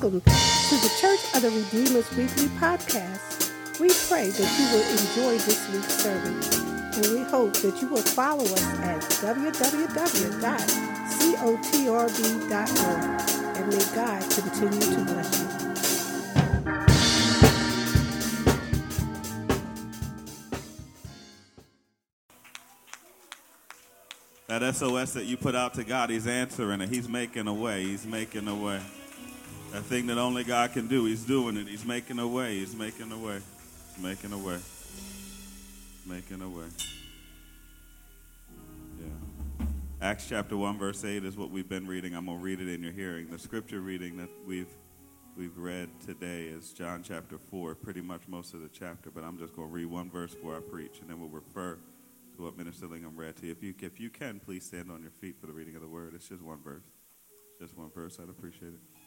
Welcome to the Church of the Redeemer's Weekly Podcast. We pray that you will enjoy this week's sermon, and we hope that you will follow us at www.cotrb.org. And may God continue to bless you. That SOS that you put out to God, He's answering it. He's making a way. He's making a way. That thing that only God can do, He's doing it. He's making a way. He's making a way. He's making a way. Making a way. Yeah. Acts chapter 1, verse 8 is what we've been reading. I'm going to read it in your hearing. The scripture reading that we've we've read today is John chapter 4, pretty much most of the chapter, but I'm just going to read one verse before I preach, and then we'll refer to what Minister Lingham read to you. If you, if you can, please stand on your feet for the reading of the word. It's just one verse. Just one verse. I'd appreciate it.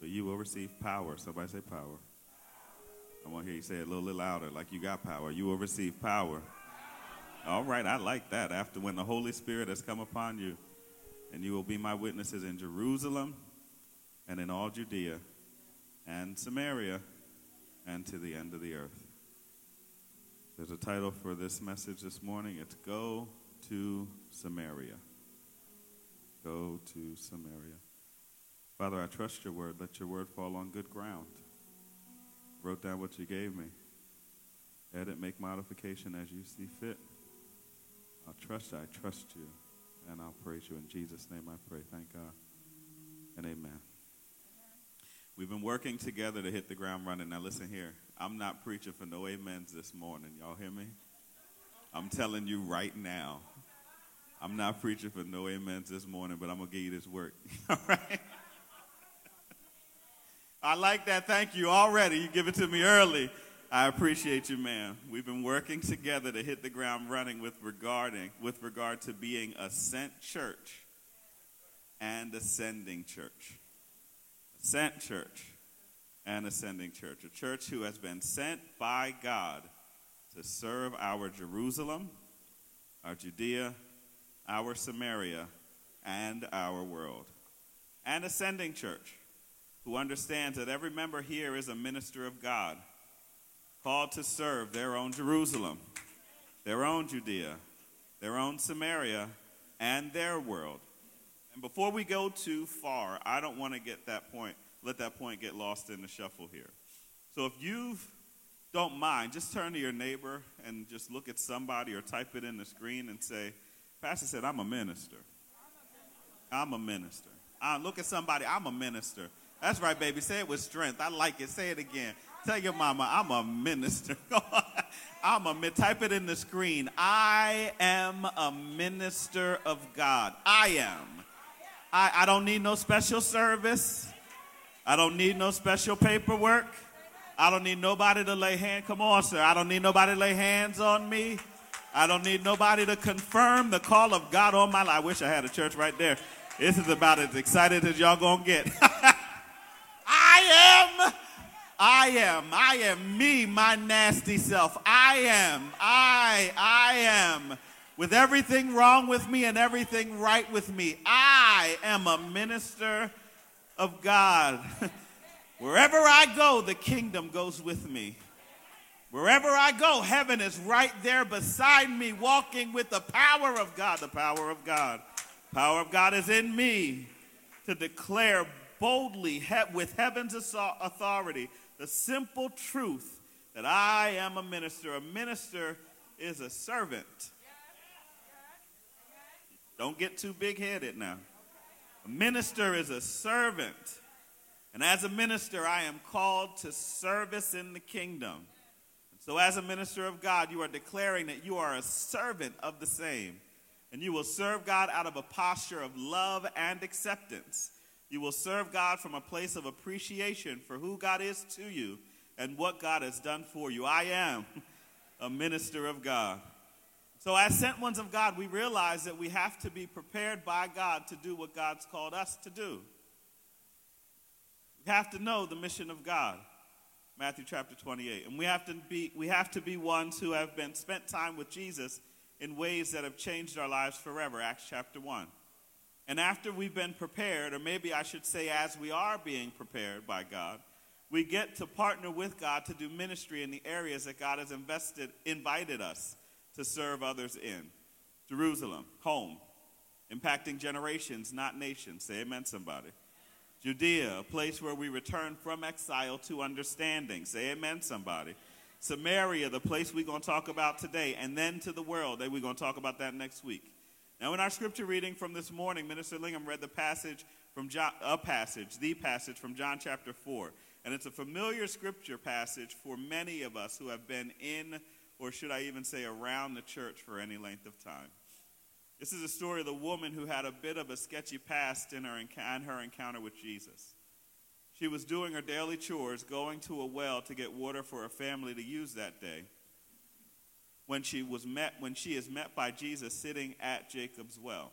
But you will receive power. Somebody say power. I want to hear you say it a little, little louder, like you got power. You will receive power. All right, I like that. After when the Holy Spirit has come upon you, and you will be my witnesses in Jerusalem and in all Judea and Samaria and to the end of the earth. There's a title for this message this morning. It's Go to Samaria. Go to Samaria. Father, I trust your word. Let your word fall on good ground. Wrote down what you gave me. Edit, make modification as you see fit. I'll trust you. I trust you, and I'll praise you. In Jesus' name I pray. Thank God. And amen. We've been working together to hit the ground running. Now, listen here. I'm not preaching for no amens this morning. Y'all hear me? I'm telling you right now. I'm not preaching for no amens this morning, but I'm going to give you this work. All right? I like that. Thank you already. You give it to me early. I appreciate you, ma'am. We've been working together to hit the ground running with regarding with regard to being a sent church and ascending church sent church and ascending church, a church who has been sent by God to serve our Jerusalem, our Judea, our Samaria, and our world. And ascending church, who understands that every member here is a minister of God, called to serve their own Jerusalem, their own Judea, their own Samaria, and their world. And before we go too far, I don't want to get that point, let that point get lost in the shuffle here. So if you don't mind, just turn to your neighbor and just look at somebody or type it in the screen and say, Pastor said, I'm a minister. I'm a minister. I look at somebody, I'm a minister. That's right, baby. Say it with strength. I like it. Say it again. Tell your mama, I'm a minister. I'm a min- type it in the screen. I am a minister of God. I am. I, I don't need no special service. I don't need no special paperwork. I don't need nobody to lay hand. Come on, sir. I don't need nobody to lay hands on me. I don't need nobody to confirm the call of God on my life. I wish I had a church right there. This is about as excited as y'all gonna get. I am, I am, I am me, my nasty self. I am, I, I am with everything wrong with me and everything right with me. I am a minister of God. Wherever I go, the kingdom goes with me. Wherever I go, heaven is right there beside me, walking with the power of God. The power of God. Power of God is in me to declare boldly with heaven's authority the simple truth that I am a minister. A minister is a servant. Don't get too big headed now. A minister is a servant. And as a minister, I am called to service in the kingdom. So, as a minister of God, you are declaring that you are a servant of the same. And you will serve God out of a posture of love and acceptance. You will serve God from a place of appreciation for who God is to you and what God has done for you. I am a minister of God. So, as sent ones of God, we realize that we have to be prepared by God to do what God's called us to do. We have to know the mission of God, Matthew chapter 28. And we have to be, we have to be ones who have been spent time with Jesus in ways that have changed our lives forever, Acts chapter 1. And after we've been prepared, or maybe I should say, as we are being prepared by God, we get to partner with God to do ministry in the areas that God has invested, invited us to serve others in. Jerusalem, home, impacting generations, not nations. Say amen, somebody. Judea, a place where we return from exile to understanding. Say amen, somebody. Samaria, the place we're going to talk about today, and then to the world. We're going to talk about that next week. Now, in our scripture reading from this morning, Minister Lingham read the passage from John, a passage, the passage from John chapter 4. And it's a familiar scripture passage for many of us who have been in, or should I even say, around the church for any length of time. This is a story of the woman who had a bit of a sketchy past in her, in her encounter with Jesus. She was doing her daily chores, going to a well to get water for her family to use that day. When she was met, when she is met by Jesus sitting at Jacob's well.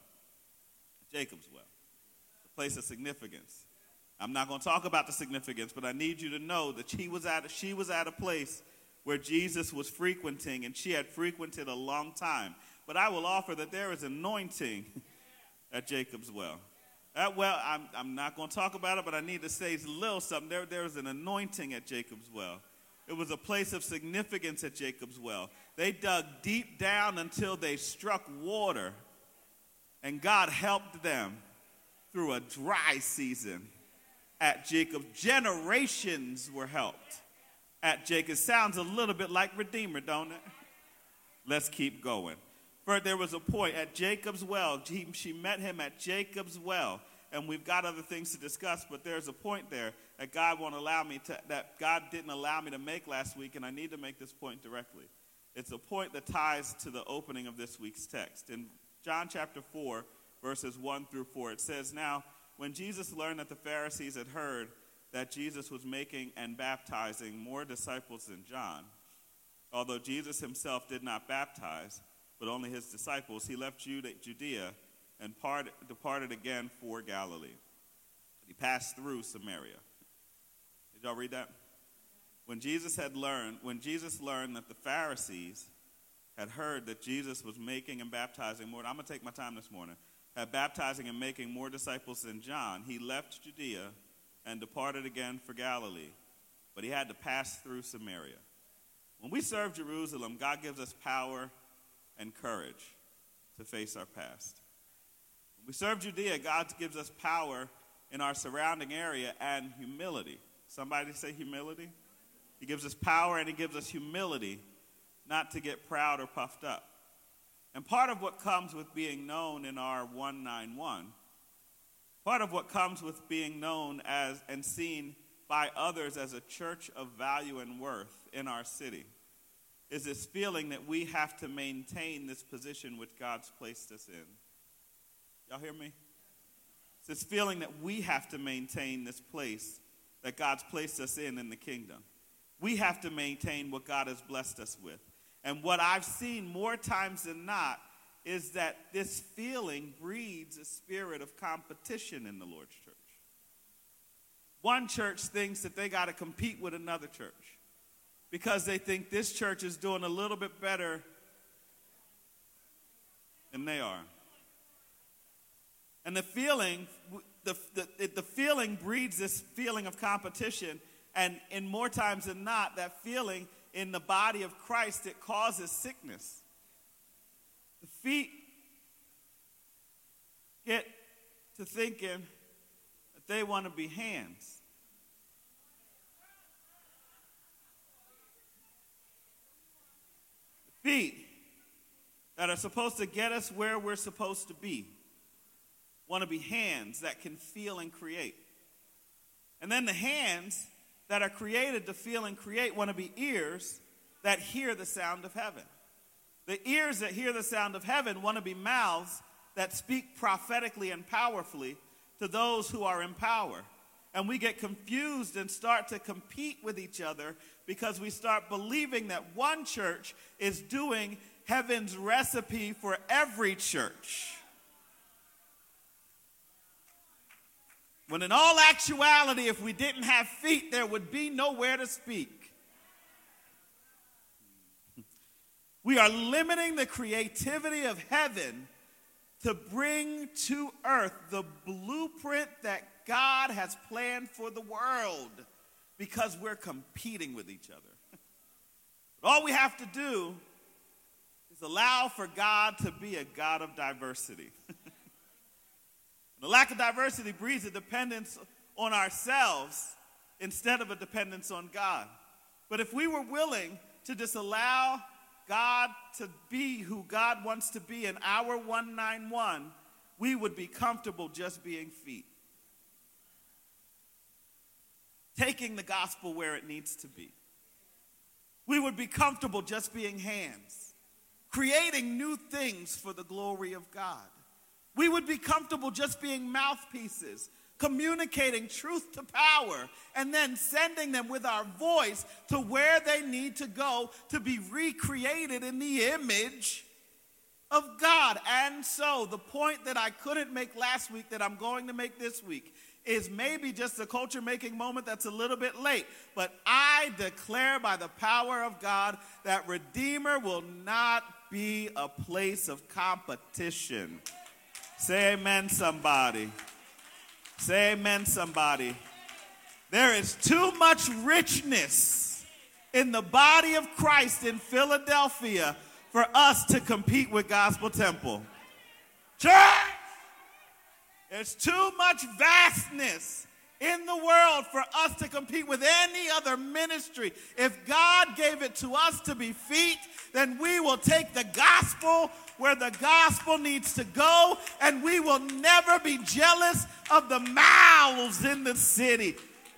Jacob's well, a place of significance. I'm not going to talk about the significance, but I need you to know that she was at she was at a place where Jesus was frequenting, and she had frequented a long time. But I will offer that there is anointing at Jacob's well. That well, I'm, I'm not going to talk about it, but I need to say a little something. There, there was an anointing at Jacob's well. It was a place of significance at Jacob's well. They dug deep down until they struck water, and God helped them through a dry season at Jacob. Generations were helped at Jacob. Sounds a little bit like Redeemer, don't it? Let's keep going. For there was a point at Jacob's well. He, she met him at Jacob's well. And we've got other things to discuss, but there's a point there that God won't allow me to, that God didn't allow me to make last week, and I need to make this point directly. It's a point that ties to the opening of this week's text. In John chapter 4, verses 1 through 4, it says, Now, when Jesus learned that the Pharisees had heard that Jesus was making and baptizing more disciples than John, although Jesus himself did not baptize, but only his disciples, he left Judea and part, departed again for Galilee. He passed through Samaria. Did y'all read that? When Jesus had learned, when Jesus learned that the Pharisees had heard that Jesus was making and baptizing more, I'm going to take my time this morning, had baptizing and making more disciples than John, he left Judea and departed again for Galilee. But he had to pass through Samaria. When we serve Jerusalem, God gives us power and courage to face our past. We serve Judea, God gives us power in our surrounding area and humility. Somebody say humility? He gives us power and he gives us humility not to get proud or puffed up. And part of what comes with being known in our 191, part of what comes with being known as and seen by others as a church of value and worth in our city is this feeling that we have to maintain this position which God's placed us in. Y'all hear me? It's this feeling that we have to maintain this place that God's placed us in in the kingdom. We have to maintain what God has blessed us with. And what I've seen more times than not is that this feeling breeds a spirit of competition in the Lord's church. One church thinks that they got to compete with another church because they think this church is doing a little bit better than they are. And the feeling, the, the, the feeling breeds this feeling of competition. And in more times than not, that feeling in the body of Christ, it causes sickness. The feet get to thinking that they want to be hands. feet that are supposed to get us where we're supposed to be want to be hands that can feel and create. And then the hands that are created to feel and create want to be ears that hear the sound of heaven. The ears that hear the sound of heaven want to be mouths that speak prophetically and powerfully to those who are in power. And we get confused and start to compete with each other because we start believing that one church is doing heaven's recipe for every church. When in all actuality, if we didn't have feet, there would be nowhere to speak. We are limiting the creativity of heaven to bring to earth the blueprint that God has planned for the world because we're competing with each other. But All we have to do is allow for God to be a God of diversity. the lack of diversity breeds a dependence on ourselves instead of a dependence on God. But if we were willing to just allow God to be who God wants to be in our 191, we would be comfortable just being feet. Taking the gospel where it needs to be. We would be comfortable just being hands, creating new things for the glory of God. We would be comfortable just being mouthpieces, communicating truth to power, and then sending them with our voice to where they need to go to be recreated in the image of God. And so, the point that I couldn't make last week that I'm going to make this week is maybe just a culture making moment that's a little bit late. But I declare by the power of God that Redeemer will not be a place of competition. Say amen, somebody. Say amen, somebody. There is too much richness in the body of Christ in Philadelphia for us to compete with Gospel Temple. Church, there's too much vastness in the world for us to compete with any other ministry. If God gave it to us to be feet, then we will take the gospel where the gospel needs to go, and we will never be jealous of the mouths in the city.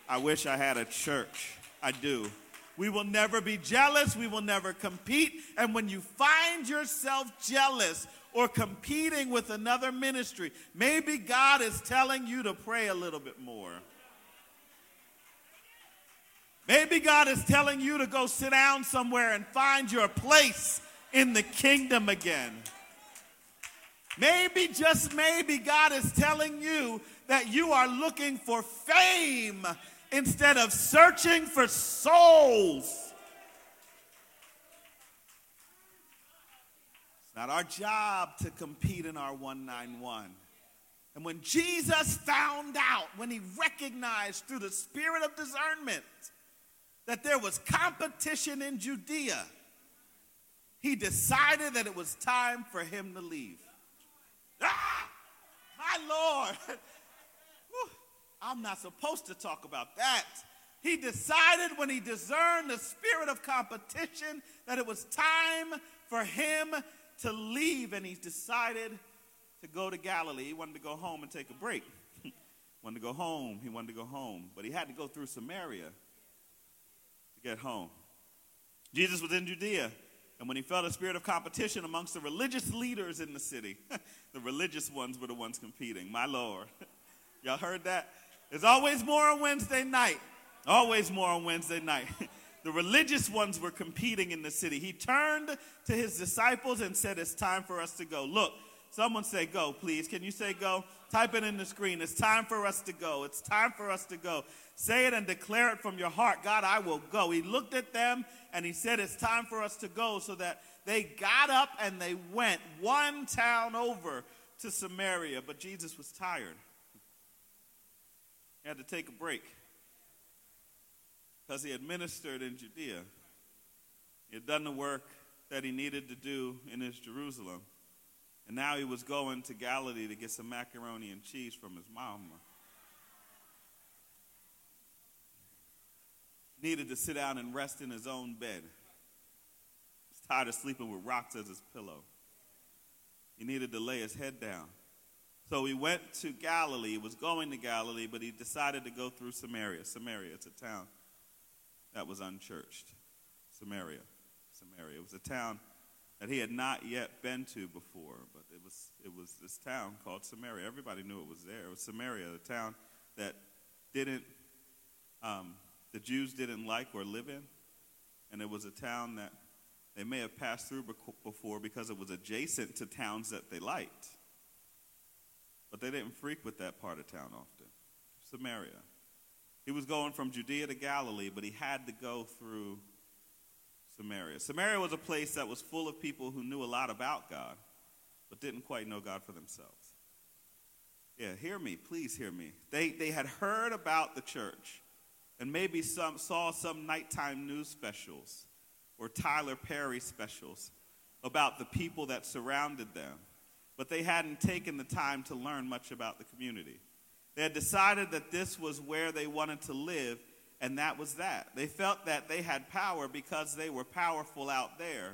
I wish I had a church. I do. We will never be jealous. We will never compete. And when you find yourself jealous or competing with another ministry, maybe God is telling you to pray a little bit more. Maybe God is telling you to go sit down somewhere and find your place in the kingdom again. Maybe, just maybe, God is telling you that you are looking for fame instead of searching for souls. Not our job to compete in our 191. And when Jesus found out, when he recognized through the spirit of discernment that there was competition in Judea, he decided that it was time for him to leave. Ah, my Lord. I'm not supposed to talk about that. He decided when he discerned the spirit of competition that it was time for him to leave, and he decided to go to Galilee. He wanted to go home and take a break. wanted to go home. He wanted to go home, but he had to go through Samaria to get home. Jesus was in Judea. And when he felt a spirit of competition amongst the religious leaders in the city, the religious ones were the ones competing. My Lord. Y'all heard that? There's always more on Wednesday night. Always more on Wednesday night. The religious ones were competing in the city. He turned to his disciples and said, It's time for us to go. Look, someone say go, please. Can you say go? Type it in the screen. It's time for us to go. It's time for us to go. Say it and declare it from your heart. God, I will go. He looked at them and he said, It's time for us to go. So that they got up and they went one town over to Samaria. But Jesus was tired. He had to take a break because he had ministered in Judea. He had done the work that he needed to do in his Jerusalem. And now he was going to Galilee to get some macaroni and cheese from his mama. needed to sit down and rest in his own bed. He's tired of sleeping with rocks as his pillow. He needed to lay his head down. So he went to Galilee, he was going to Galilee, but he decided to go through Samaria. Samaria, it's a town that was unchurched. Samaria. Samaria. It was a town that he had not yet been to before, but it was, it was this town called Samaria. Everybody knew it was there. It was Samaria, the town that didn't um, the Jews didn't like or live in. And it was a town that they may have passed through before because it was adjacent to towns that they liked. But they didn't frequent that part of town often. Samaria. He was going from Judea to Galilee, but he had to go through Samaria. Samaria was a place that was full of people who knew a lot about God, but didn't quite know God for themselves. Yeah, hear me, please hear me. They, they had heard about the church and maybe some, saw some nighttime news specials or Tyler Perry specials about the people that surrounded them, but they hadn't taken the time to learn much about the community. They had decided that this was where they wanted to live, and that was that. They felt that they had power because they were powerful out there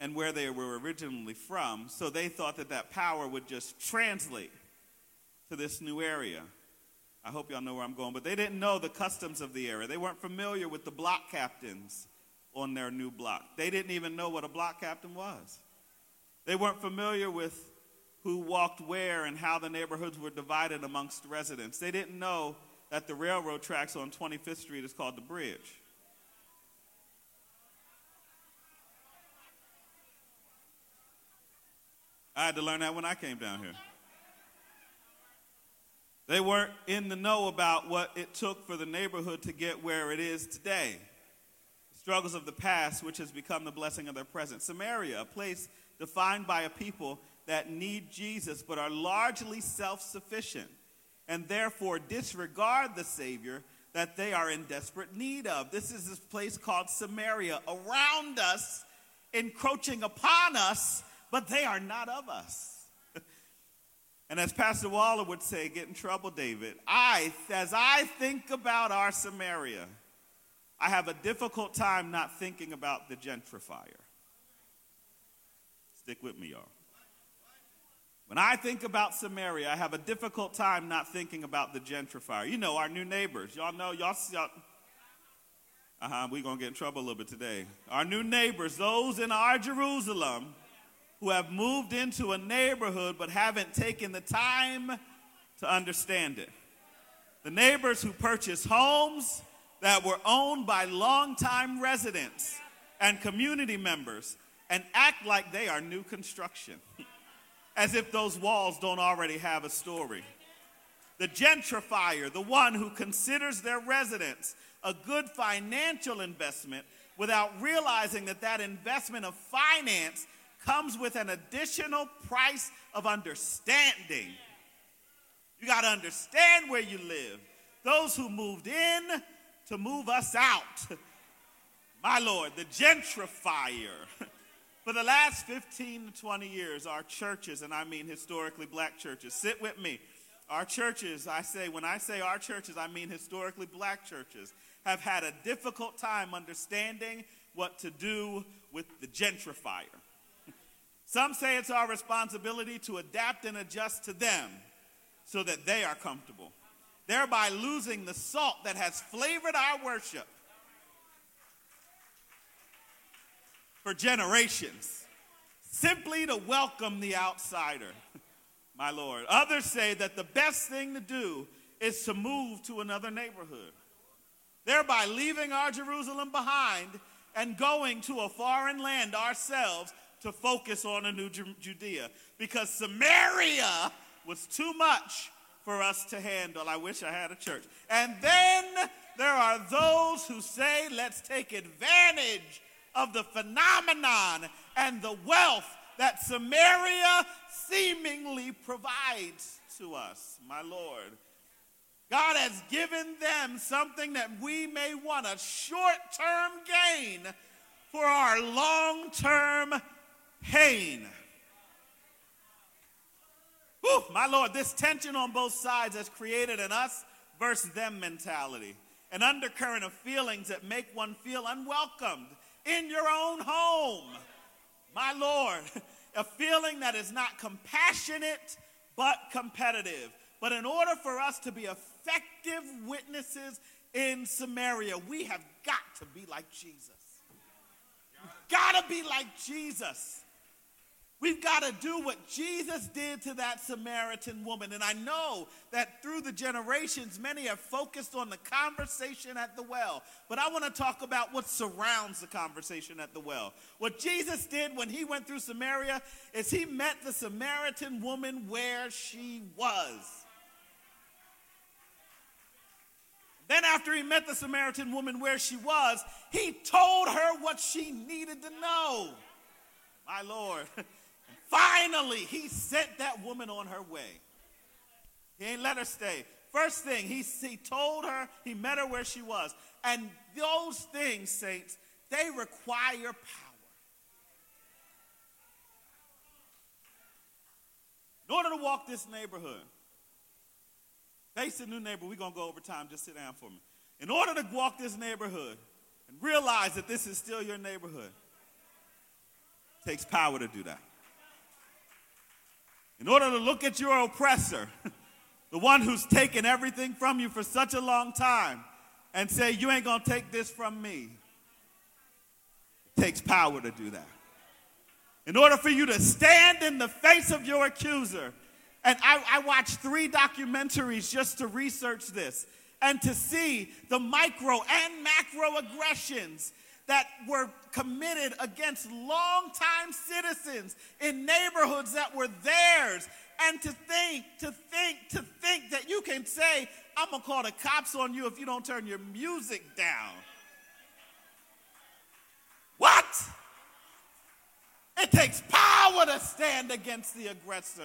and where they were originally from, so they thought that that power would just translate to this new area. I hope y'all know where I'm going, but they didn't know the customs of the area. They weren't familiar with the block captains on their new block. They didn't even know what a block captain was. They weren't familiar with who walked where and how the neighborhoods were divided amongst residents. They didn't know that the railroad tracks on 25th Street is called the bridge. I had to learn that when I came down here. They weren't in the know about what it took for the neighborhood to get where it is today. The struggles of the past, which has become the blessing of their present. Samaria, a place defined by a people that need Jesus but are largely self sufficient and therefore disregard the Savior that they are in desperate need of. This is this place called Samaria, around us, encroaching upon us but they are not of us. and as Pastor Waller would say, get in trouble, David, I, as I think about our Samaria, I have a difficult time not thinking about the gentrifier. Stick with me, y'all. When I think about Samaria, I have a difficult time not thinking about the gentrifier. You know, our new neighbors. Y'all know, y'all, y'all uh huh, we're going to get in trouble a little bit today. Our new neighbors, those in our Jerusalem who have moved into a neighborhood but haven't taken the time to understand it. The neighbors who purchase homes that were owned by longtime residents and community members and act like they are new construction, as if those walls don't already have a story. The gentrifier, the one who considers their residence a good financial investment without realizing that that investment of finance comes with an additional price of understanding. You got to understand where you live. Those who moved in to move us out. My Lord, the gentrifier. For the last 15 to 20 years, our churches, and I mean historically black churches, sit with me. Our churches, I say, when I say our churches, I mean historically black churches, have had a difficult time understanding what to do with the gentrifier. Some say it's our responsibility to adapt and adjust to them so that they are comfortable, thereby losing the salt that has flavored our worship for generations, simply to welcome the outsider, my Lord. Others say that the best thing to do is to move to another neighborhood, thereby leaving our Jerusalem behind and going to a foreign land ourselves to focus on a new Judea because Samaria was too much for us to handle. I wish I had a church. And then there are those who say, let's take advantage of the phenomenon and the wealth that Samaria seemingly provides to us, my Lord. God has given them something that we may want a short term gain for our long term pain. Whew, my Lord, this tension on both sides has created an us versus them mentality, an undercurrent of feelings that make one feel unwelcomed in your own home. My Lord, a feeling that is not compassionate but competitive. But in order for us to be effective witnesses in Samaria, we have got to be like Jesus. Got to be like Jesus. We've got to do what Jesus did to that Samaritan woman. And I know that through the generations, many have focused on the conversation at the well. But I want to talk about what surrounds the conversation at the well. What Jesus did when he went through Samaria is he met the Samaritan woman where she was. Then, after he met the Samaritan woman where she was, he told her what she needed to know. My Lord. finally, he sent that woman on her way. He ain't let her stay. First thing, he, he told her, he met her where she was. And those things, saints, they require power. In order to walk this neighborhood, face a new neighbor, we're going to go over time. Just sit down for me. In order to walk this neighborhood and realize that this is still your neighborhood, takes power to do that. In order to look at your oppressor, the one who's taken everything from you for such a long time, and say, You ain't gonna take this from me, it takes power to do that. In order for you to stand in the face of your accuser, and I, I watched three documentaries just to research this and to see the micro and macro aggressions that were committed against longtime citizens in neighborhoods that were theirs. And to think, to think, to think that you can say, I'm gonna call the cops on you if you don't turn your music down. What? It takes power to stand against the aggressor.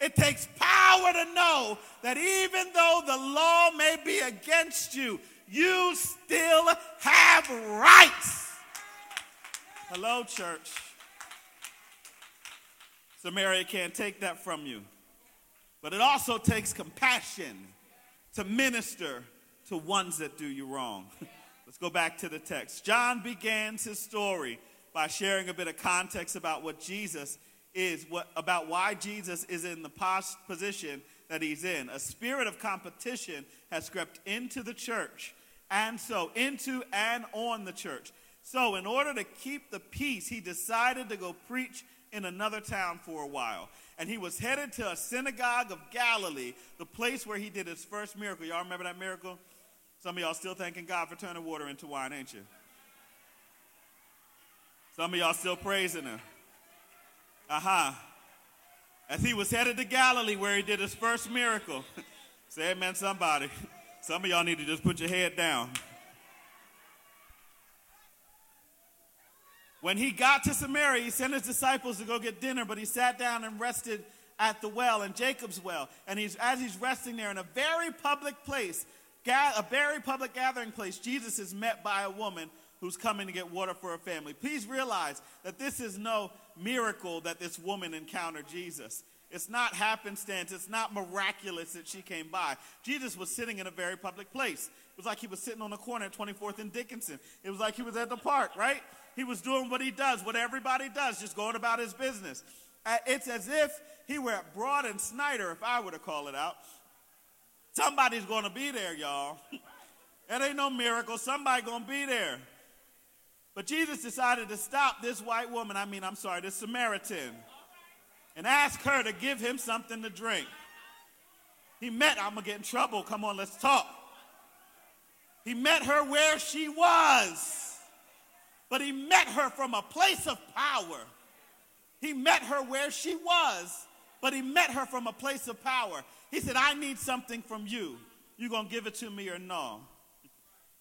It takes power to know that even though the law may be against you, you still have rights. Hello, church. Samaria can't take that from you. But it also takes compassion to minister to ones that do you wrong. Let's go back to the text. John begins his story by sharing a bit of context about what Jesus is, what, about why Jesus is in the position that he's in. A spirit of competition has crept into the church, and so into and on the church. So, in order to keep the peace, he decided to go preach in another town for a while. And he was headed to a synagogue of Galilee, the place where he did his first miracle. Y'all remember that miracle? Some of y'all still thanking God for turning water into wine, ain't you? Some of y'all still praising him. Uh huh as he was headed to Galilee where he did his first miracle. Say amen, somebody. Some of y'all need to just put your head down. When he got to Samaria, he sent his disciples to go get dinner, but he sat down and rested at the well, in Jacob's well. And he's, as he's resting there in a very public place, a very public gathering place, Jesus is met by a woman who's coming to get water for her family. Please realize that this is no miracle that this woman encountered Jesus. It's not happenstance. It's not miraculous that she came by. Jesus was sitting in a very public place. It was like he was sitting on the corner at 24th and Dickinson. It was like he was at the park, right? He was doing what he does, what everybody does, just going about his business. Uh, it's as if he were at Broad and Snyder, if I were to call it out. Somebody's going to be there, y'all. it ain't no miracle. Somebody going to be there. But Jesus decided to stop this white woman, I mean, I'm sorry, this Samaritan, and ask her to give him something to drink. He met, I'm gonna get in trouble. Come on, let's talk. He met her where she was, but he met her from a place of power. He met her where she was, but he met her from a place of power. He said, I need something from you. You gonna give it to me or no?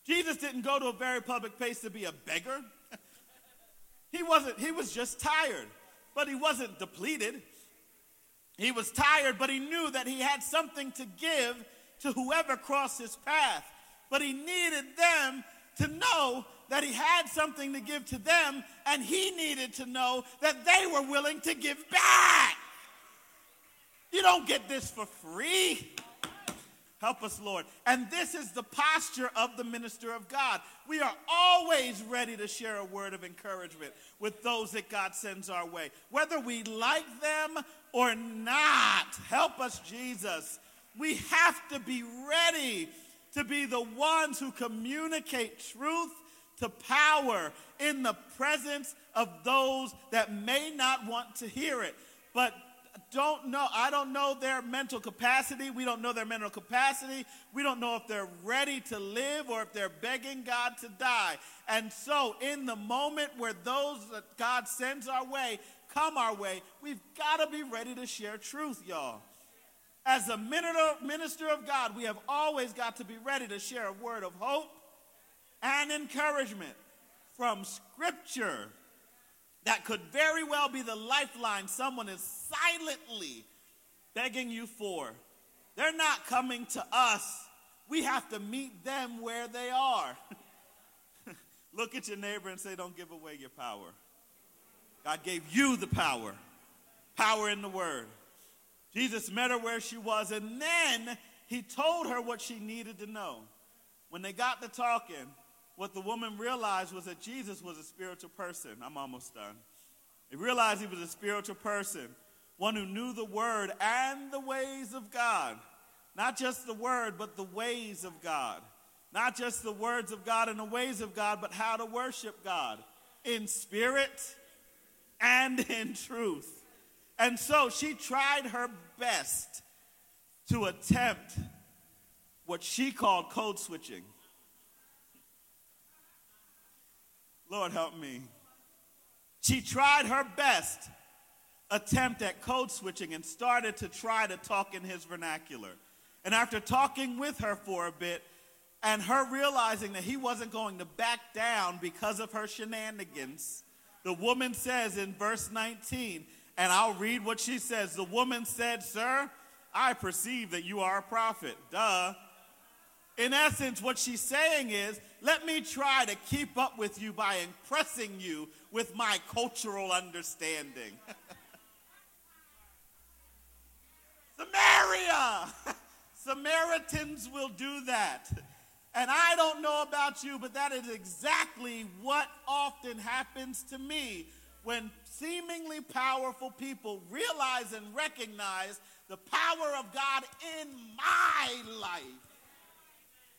Jesus didn't go to a very public place to be a beggar. he wasn't, he was just tired, but he wasn't depleted. He was tired, but he knew that he had something to give to whoever crossed his path. But he needed them to know that he had something to give to them, and he needed to know that they were willing to give back. You don't get this for free. Help us, Lord. And this is the posture of the minister of God. We are always ready to share a word of encouragement with those that God sends our way, whether we like them or not. Help us, Jesus. We have to be ready to be the ones who communicate truth to power in the presence of those that may not want to hear it. But don't know. I don't know their mental capacity. We don't know their mental capacity. We don't know if they're ready to live or if they're begging God to die. And so, in the moment where those that God sends our way come our way, we've got to be ready to share truth, y'all. As a minister of God, we have always got to be ready to share a word of hope and encouragement from Scripture that could very well be the lifeline someone is silently begging you for. They're not coming to us. We have to meet them where they are. Look at your neighbor and say, Don't give away your power. God gave you the power, power in the word. Jesus met her where she was, and then he told her what she needed to know. When they got to talking, what the woman realized was that Jesus was a spiritual person. I'm almost done. He realized he was a spiritual person, one who knew the word and the ways of God. Not just the word, but the ways of God. Not just the words of God and the ways of God, but how to worship God in spirit and in truth. And so she tried her best to attempt what she called code switching. Lord help me. She tried her best attempt at code switching and started to try to talk in his vernacular. And after talking with her for a bit, and her realizing that he wasn't going to back down because of her shenanigans, the woman says in verse 19, and I'll read what she says. The woman said, Sir, I perceive that you are a prophet. Duh. In essence, what she's saying is, let me try to keep up with you by impressing you with my cultural understanding. Samaria! Samaritans will do that. And I don't know about you, but that is exactly what often happens to me when seemingly powerful people realize and recognize the power of God in my life.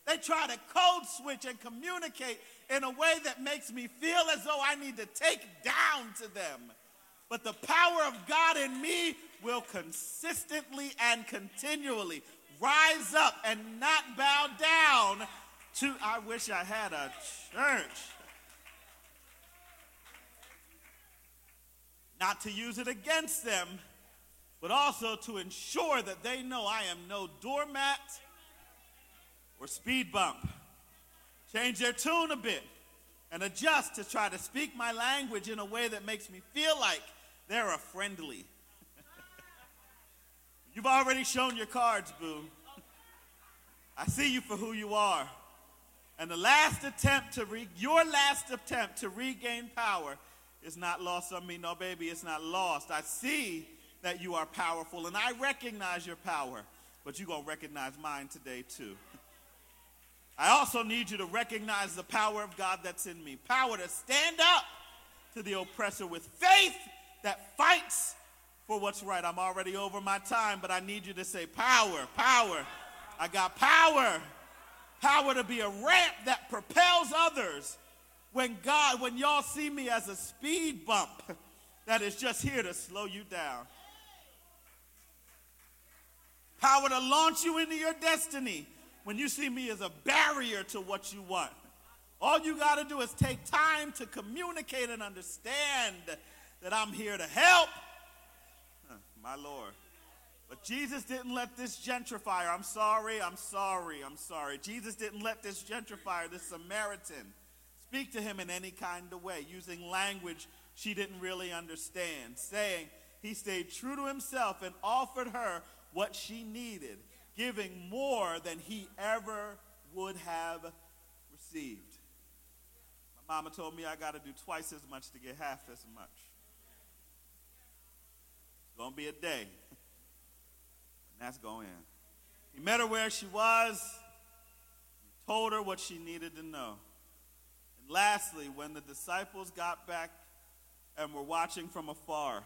They try to code switch and communicate in a way that makes me feel as though I need to take down to them. But the power of God in me will consistently and continually rise up and not bow down to. I wish I had a church. Not to use it against them, but also to ensure that they know I am no doormat or speed bump. Change their tune a bit and adjust to try to speak my language in a way that makes me feel like they're a friendly. You've already shown your cards, boo. I see you for who you are. And the last attempt to re- your last attempt to regain power is not lost on me. No, baby, it's not lost. I see that you are powerful and I recognize your power, but you're going to recognize mine today too. I also need you to recognize the power of God that's in me. Power to stand up to the oppressor with faith that fights for what's right. I'm already over my time, but I need you to say power, power. I got power. Power to be a ramp that propels others when God, when y'all see me as a speed bump that is just here to slow you down. Power to launch you into your destiny when you see me as a barrier to what you want. All you got to do is take time to communicate and understand that I'm here to help. My Lord. But Jesus didn't let this gentrifier, I'm sorry, I'm sorry, I'm sorry. Jesus didn't let this gentrifier, this Samaritan, speak to him in any kind of way, using language she didn't really understand, saying he stayed true to himself and offered her what she needed giving more than he ever would have received. My mama told me I got to do twice as much to get half as much. It's going to be a day. And that's going in. He met her where she was. He told her what she needed to know. And lastly, when the disciples got back and were watching from afar,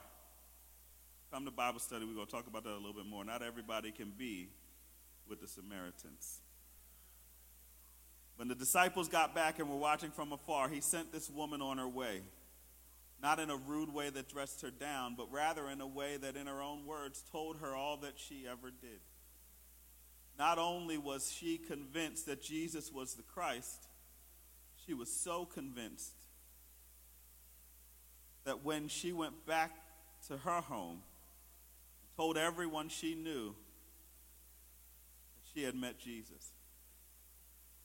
come to Bible study, we're going to talk about that a little bit more. Not everybody can be with the Samaritans. When the disciples got back and were watching from afar, he sent this woman on her way. Not in a rude way that dressed her down, but rather in a way that, in her own words, told her all that she ever did. Not only was she convinced that Jesus was the Christ, she was so convinced that when she went back to her home, told everyone she knew she had met Jesus.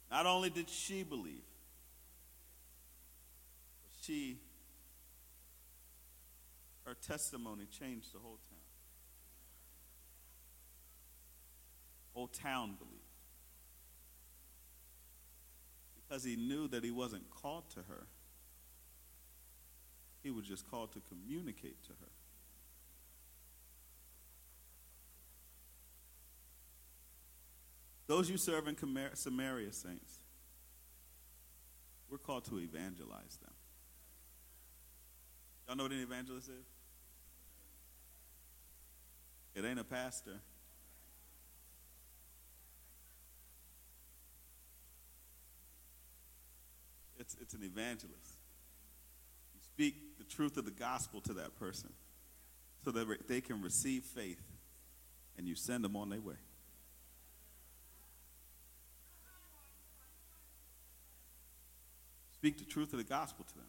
Not only did she believe, she Her testimony changed the whole town. Whole town believed. Because he knew that he wasn't called to her. He was just called to communicate to her. Those you serve in Samaria, saints, we're called to evangelize them. Y'all know what an evangelist is? It ain't a pastor. It's, it's an evangelist. You speak the truth of the gospel to that person so that they can receive faith and you send them on their way. Speak the truth of the gospel to them.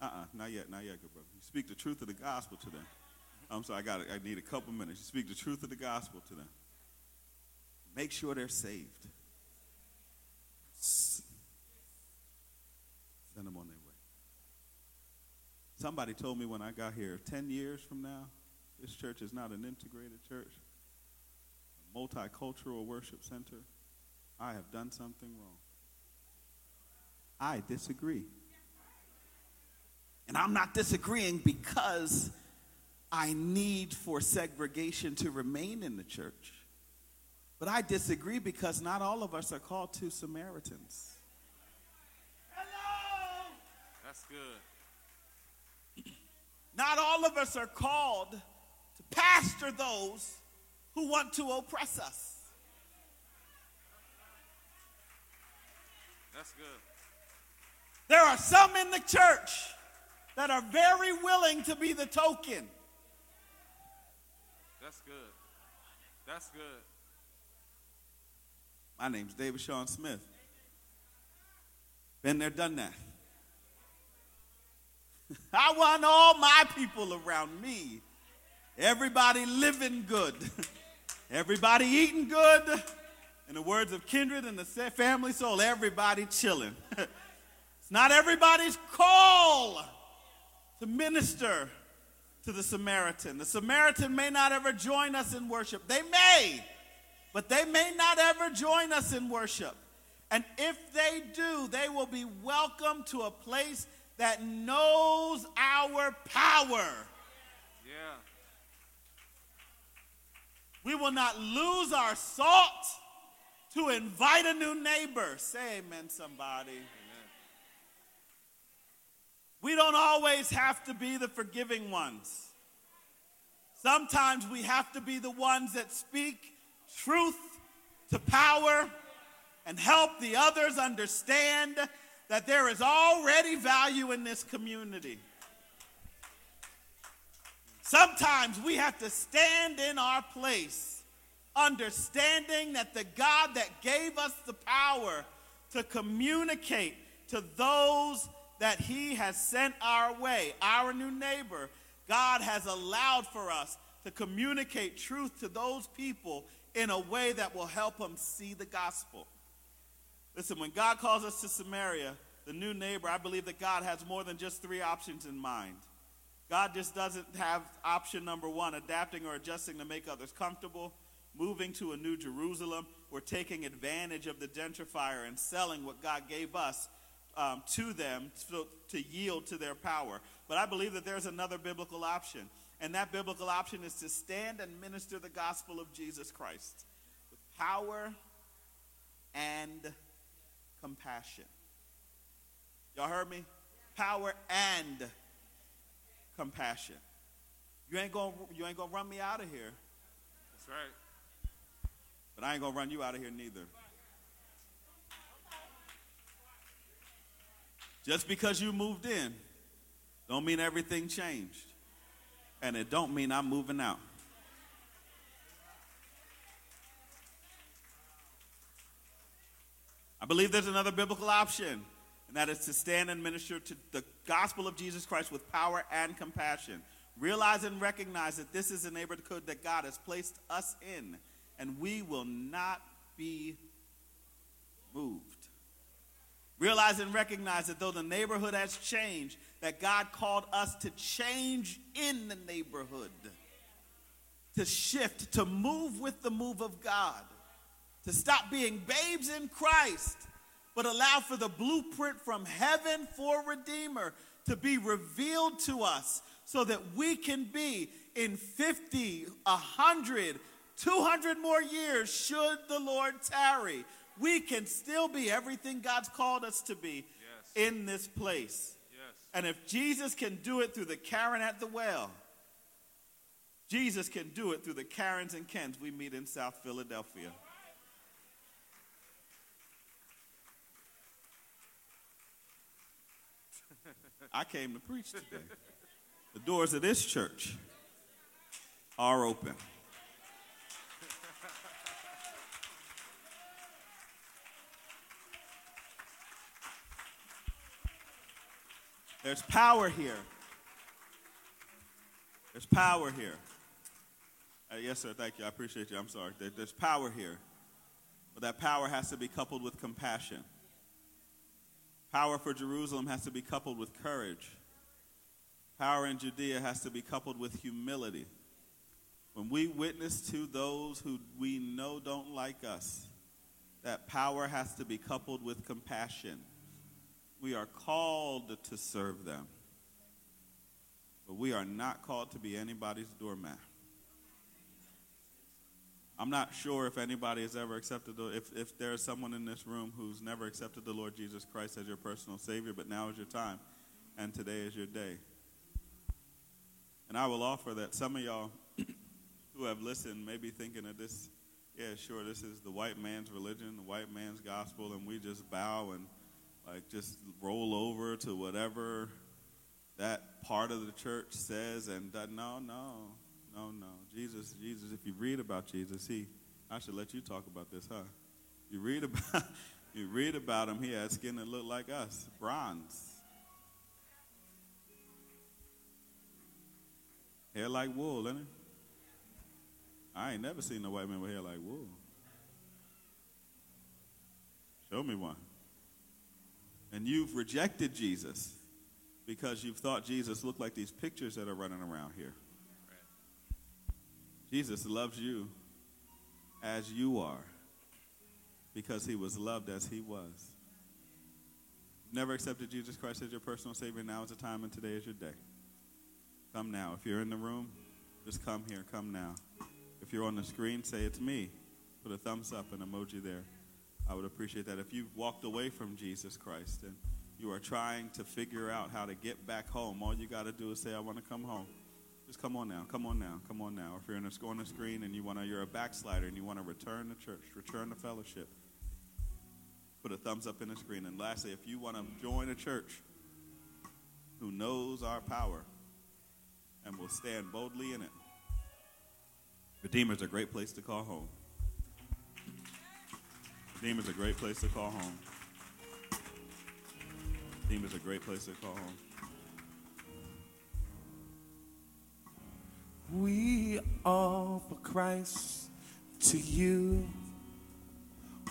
Uh-uh, not yet, not yet, good brother. You speak the truth of the gospel to them. I'm sorry, I got. I need a couple minutes. You speak the truth of the gospel to them. Make sure they're saved. Send them on their way. Somebody told me when I got here, 10 years from now, this church is not an integrated church, a multicultural worship center. I have done something wrong. I disagree. And I'm not disagreeing because I need for segregation to remain in the church. But I disagree because not all of us are called to Samaritans. Hello! That's good. Not all of us are called to pastor those who want to oppress us. That's good. There are some in the church that are very willing to be the token. That's good. That's good. My name's David Sean Smith. Been there, done that. I want all my people around me. Everybody living good. Everybody eating good. In the words of Kindred and the Family Soul, everybody chilling. not everybody's call to minister to the Samaritan. The Samaritan may not ever join us in worship. They may, but they may not ever join us in worship. And if they do, they will be welcome to a place that knows our power. Yeah. We will not lose our salt to invite a new neighbor. Say amen, somebody. We don't always have to be the forgiving ones. Sometimes we have to be the ones that speak truth to power and help the others understand that there is already value in this community. Sometimes we have to stand in our place, understanding that the God that gave us the power to communicate to those that He has sent our way, our new neighbor, God has allowed for us to communicate truth to those people in a way that will help them see the gospel. Listen, when God calls us to Samaria, the new neighbor, I believe that God has more than just three options in mind. God just doesn't have option number one, adapting or adjusting to make others comfortable, moving to a new Jerusalem, or taking advantage of the gentrifier and selling what God gave us um, to them to, to yield to their power. But I believe that there's another biblical option. And that biblical option is to stand and minister the gospel of Jesus Christ with power and compassion. Y'all heard me? Power and compassion. You ain't gonna you ain't gonna run me out of here. That's right. But I ain't gonna run you out of here neither. Just because you moved in, don't mean everything changed. And it don't mean I'm moving out. I believe there's another biblical option, and that is to stand and minister to the gospel of Jesus Christ with power and compassion. Realize and recognize that this is a neighborhood that God has placed us in, and we will not be moved. Realize and recognize that though the neighborhood has changed, that God called us to change in the neighborhood, to shift, to move with the move of God, to stop being babes in Christ, but allow for the blueprint from heaven for Redeemer to be revealed to us so that we can be in 50, 100, 200 more years, should the Lord tarry, we can still be everything God's called us to be Yes. in this place. Yes. And if Jesus can do it through the Karen at the well, Jesus can do it through the Karens and Kens we meet in South Philadelphia. I came to preach today. The doors of this church are open. There's power here. There's power here. Uh, yes, sir. Thank you. I appreciate you. I'm sorry. There- there's power here. But that power has to be coupled with compassion. Power for Jerusalem has to be coupled with courage. Power in Judea has to be coupled with humility. When we witness to those who we know don't like us, that power has to be coupled with compassion. We are called to serve them, but we are not called to be anybody's doormat. I'm not sure if anybody has ever accepted the, if, if there's someone in this room who's never accepted the Lord Jesus Christ as your personal Savior, but now is your time, and today is your day. And I will offer that some of y'all who have listened may be thinking of this, yeah, sure, this is the white man's religion, the white man's gospel, and we just bow and like just roll over to whatever that part of the church says and that, no, no, no, no. Jesus, Jesus, if you read about Jesus, he, I should let you talk about this, huh? You read about, you read about him, he had skin that looked like us, bronze. Hair like wool, isn't it? I ain't never seen a white man with hair like wool. Show me one. And you've rejected Jesus because you've thought Jesus looked like these pictures that are running around here. Jesus loves you as you are because he was loved as he was. Never accepted Jesus Christ as your personal Savior. Now is the time, and today is your day. Come now. If you're in the room, just come here. Come now. If you're on the screen, say it's me. Put a thumbs up and emoji there. I would appreciate that. If you've walked away from Jesus Christ and you are trying to figure out how to get back home, all you got to do is say, I want to come home. Just come on now. Come on now. Come on now. If you're a, on the screen and you want to, you're a backslider and you want to return to church, return to fellowship, put a thumbs up in the screen. And lastly, if you want to join a church who knows our power and will stand boldly in it, Redeemer's a great place to call home. Redeemer's a great place to call home. Theme is a great place to call home. We offer Christ to you,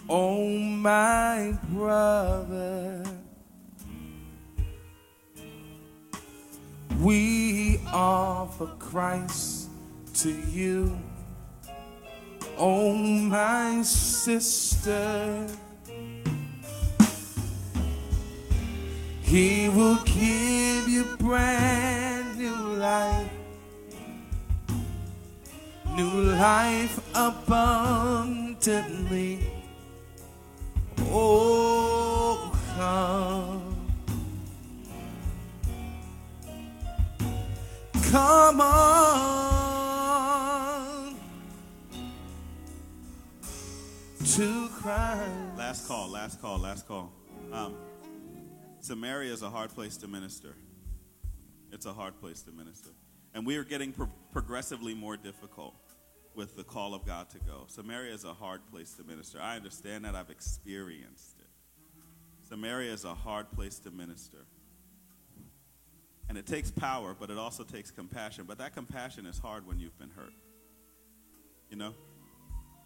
oh my brother. We offer Christ to you, oh my sister. He will give you brand new life new life abundantly. Oh, come. Come on to Christ. Last call, last call, last call. Um, Samaria is a hard place to minister. It's a hard place to minister. And we are getting pro- progressively more difficult with the call of God to go. Samaria is a hard place to minister. I understand that. I've experienced it. Samaria is a hard place to minister. And it takes power, but it also takes compassion. But that compassion is hard when you've been hurt. You know?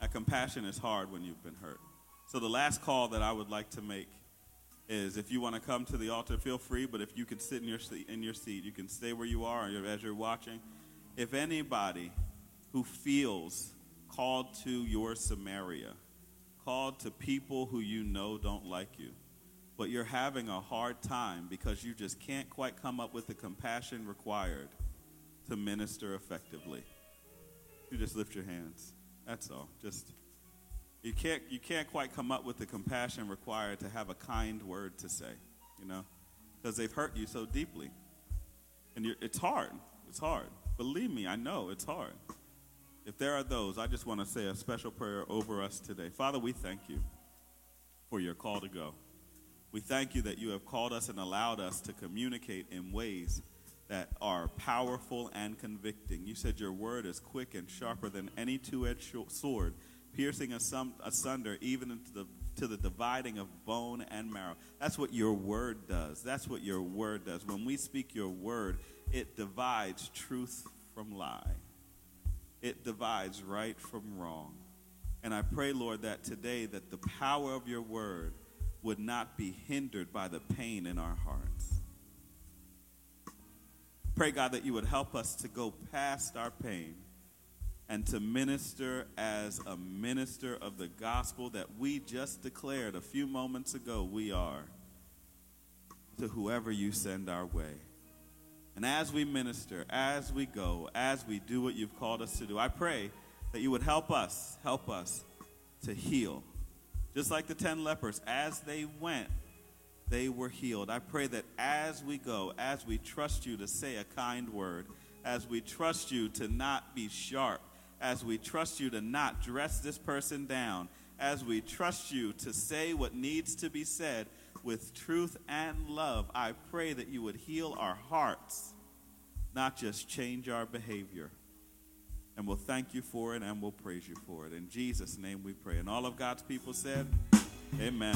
That compassion is hard when you've been hurt. So the last call that I would like to make is if you want to come to the altar, feel free. But if you can sit in your seat, in your seat, you can stay where you are as you're watching. If anybody who feels called to your Samaria, called to people who you know don't like you, but you're having a hard time because you just can't quite come up with the compassion required to minister effectively. You just lift your hands. That's all. Just you can't you can't quite come up with the compassion required to have a kind word to say, you know, because they've hurt you so deeply, and it's hard. It's hard. Believe me, I know it's hard. If there are those, I just want to say a special prayer over us today. Father, we thank you for your call to go. We thank you that you have called us and allowed us to communicate in ways that are powerful and convicting. You said your word is quick and sharper than any two edged sword, piercing asunder even the, to the dividing of bone and marrow. That's what your word does. That's what your word does. When we speak your word, it divides truth from lie, it divides right from wrong. And I pray, Lord, that today that the power of your word would not be hindered by the pain in our hearts. Pray, God, that you would help us to go past our pain and to minister as a minister of the gospel that we just declared a few moments ago we are to whoever you send our way. And as we minister, as we go, as we do what you've called us to do, I pray that you would help us, help us to heal just like the 10 lepers, as they went, they were healed. I pray that as we go, as we trust you to say a kind word, as we trust you to not be sharp, as we trust you to not dress this person down, as we trust you to say what needs to be said with truth and love, I pray that you would heal our hearts, not just change our behavior. And we'll thank you for it and we'll praise you for it. In Jesus' name we pray. And all of God's people said, Amen.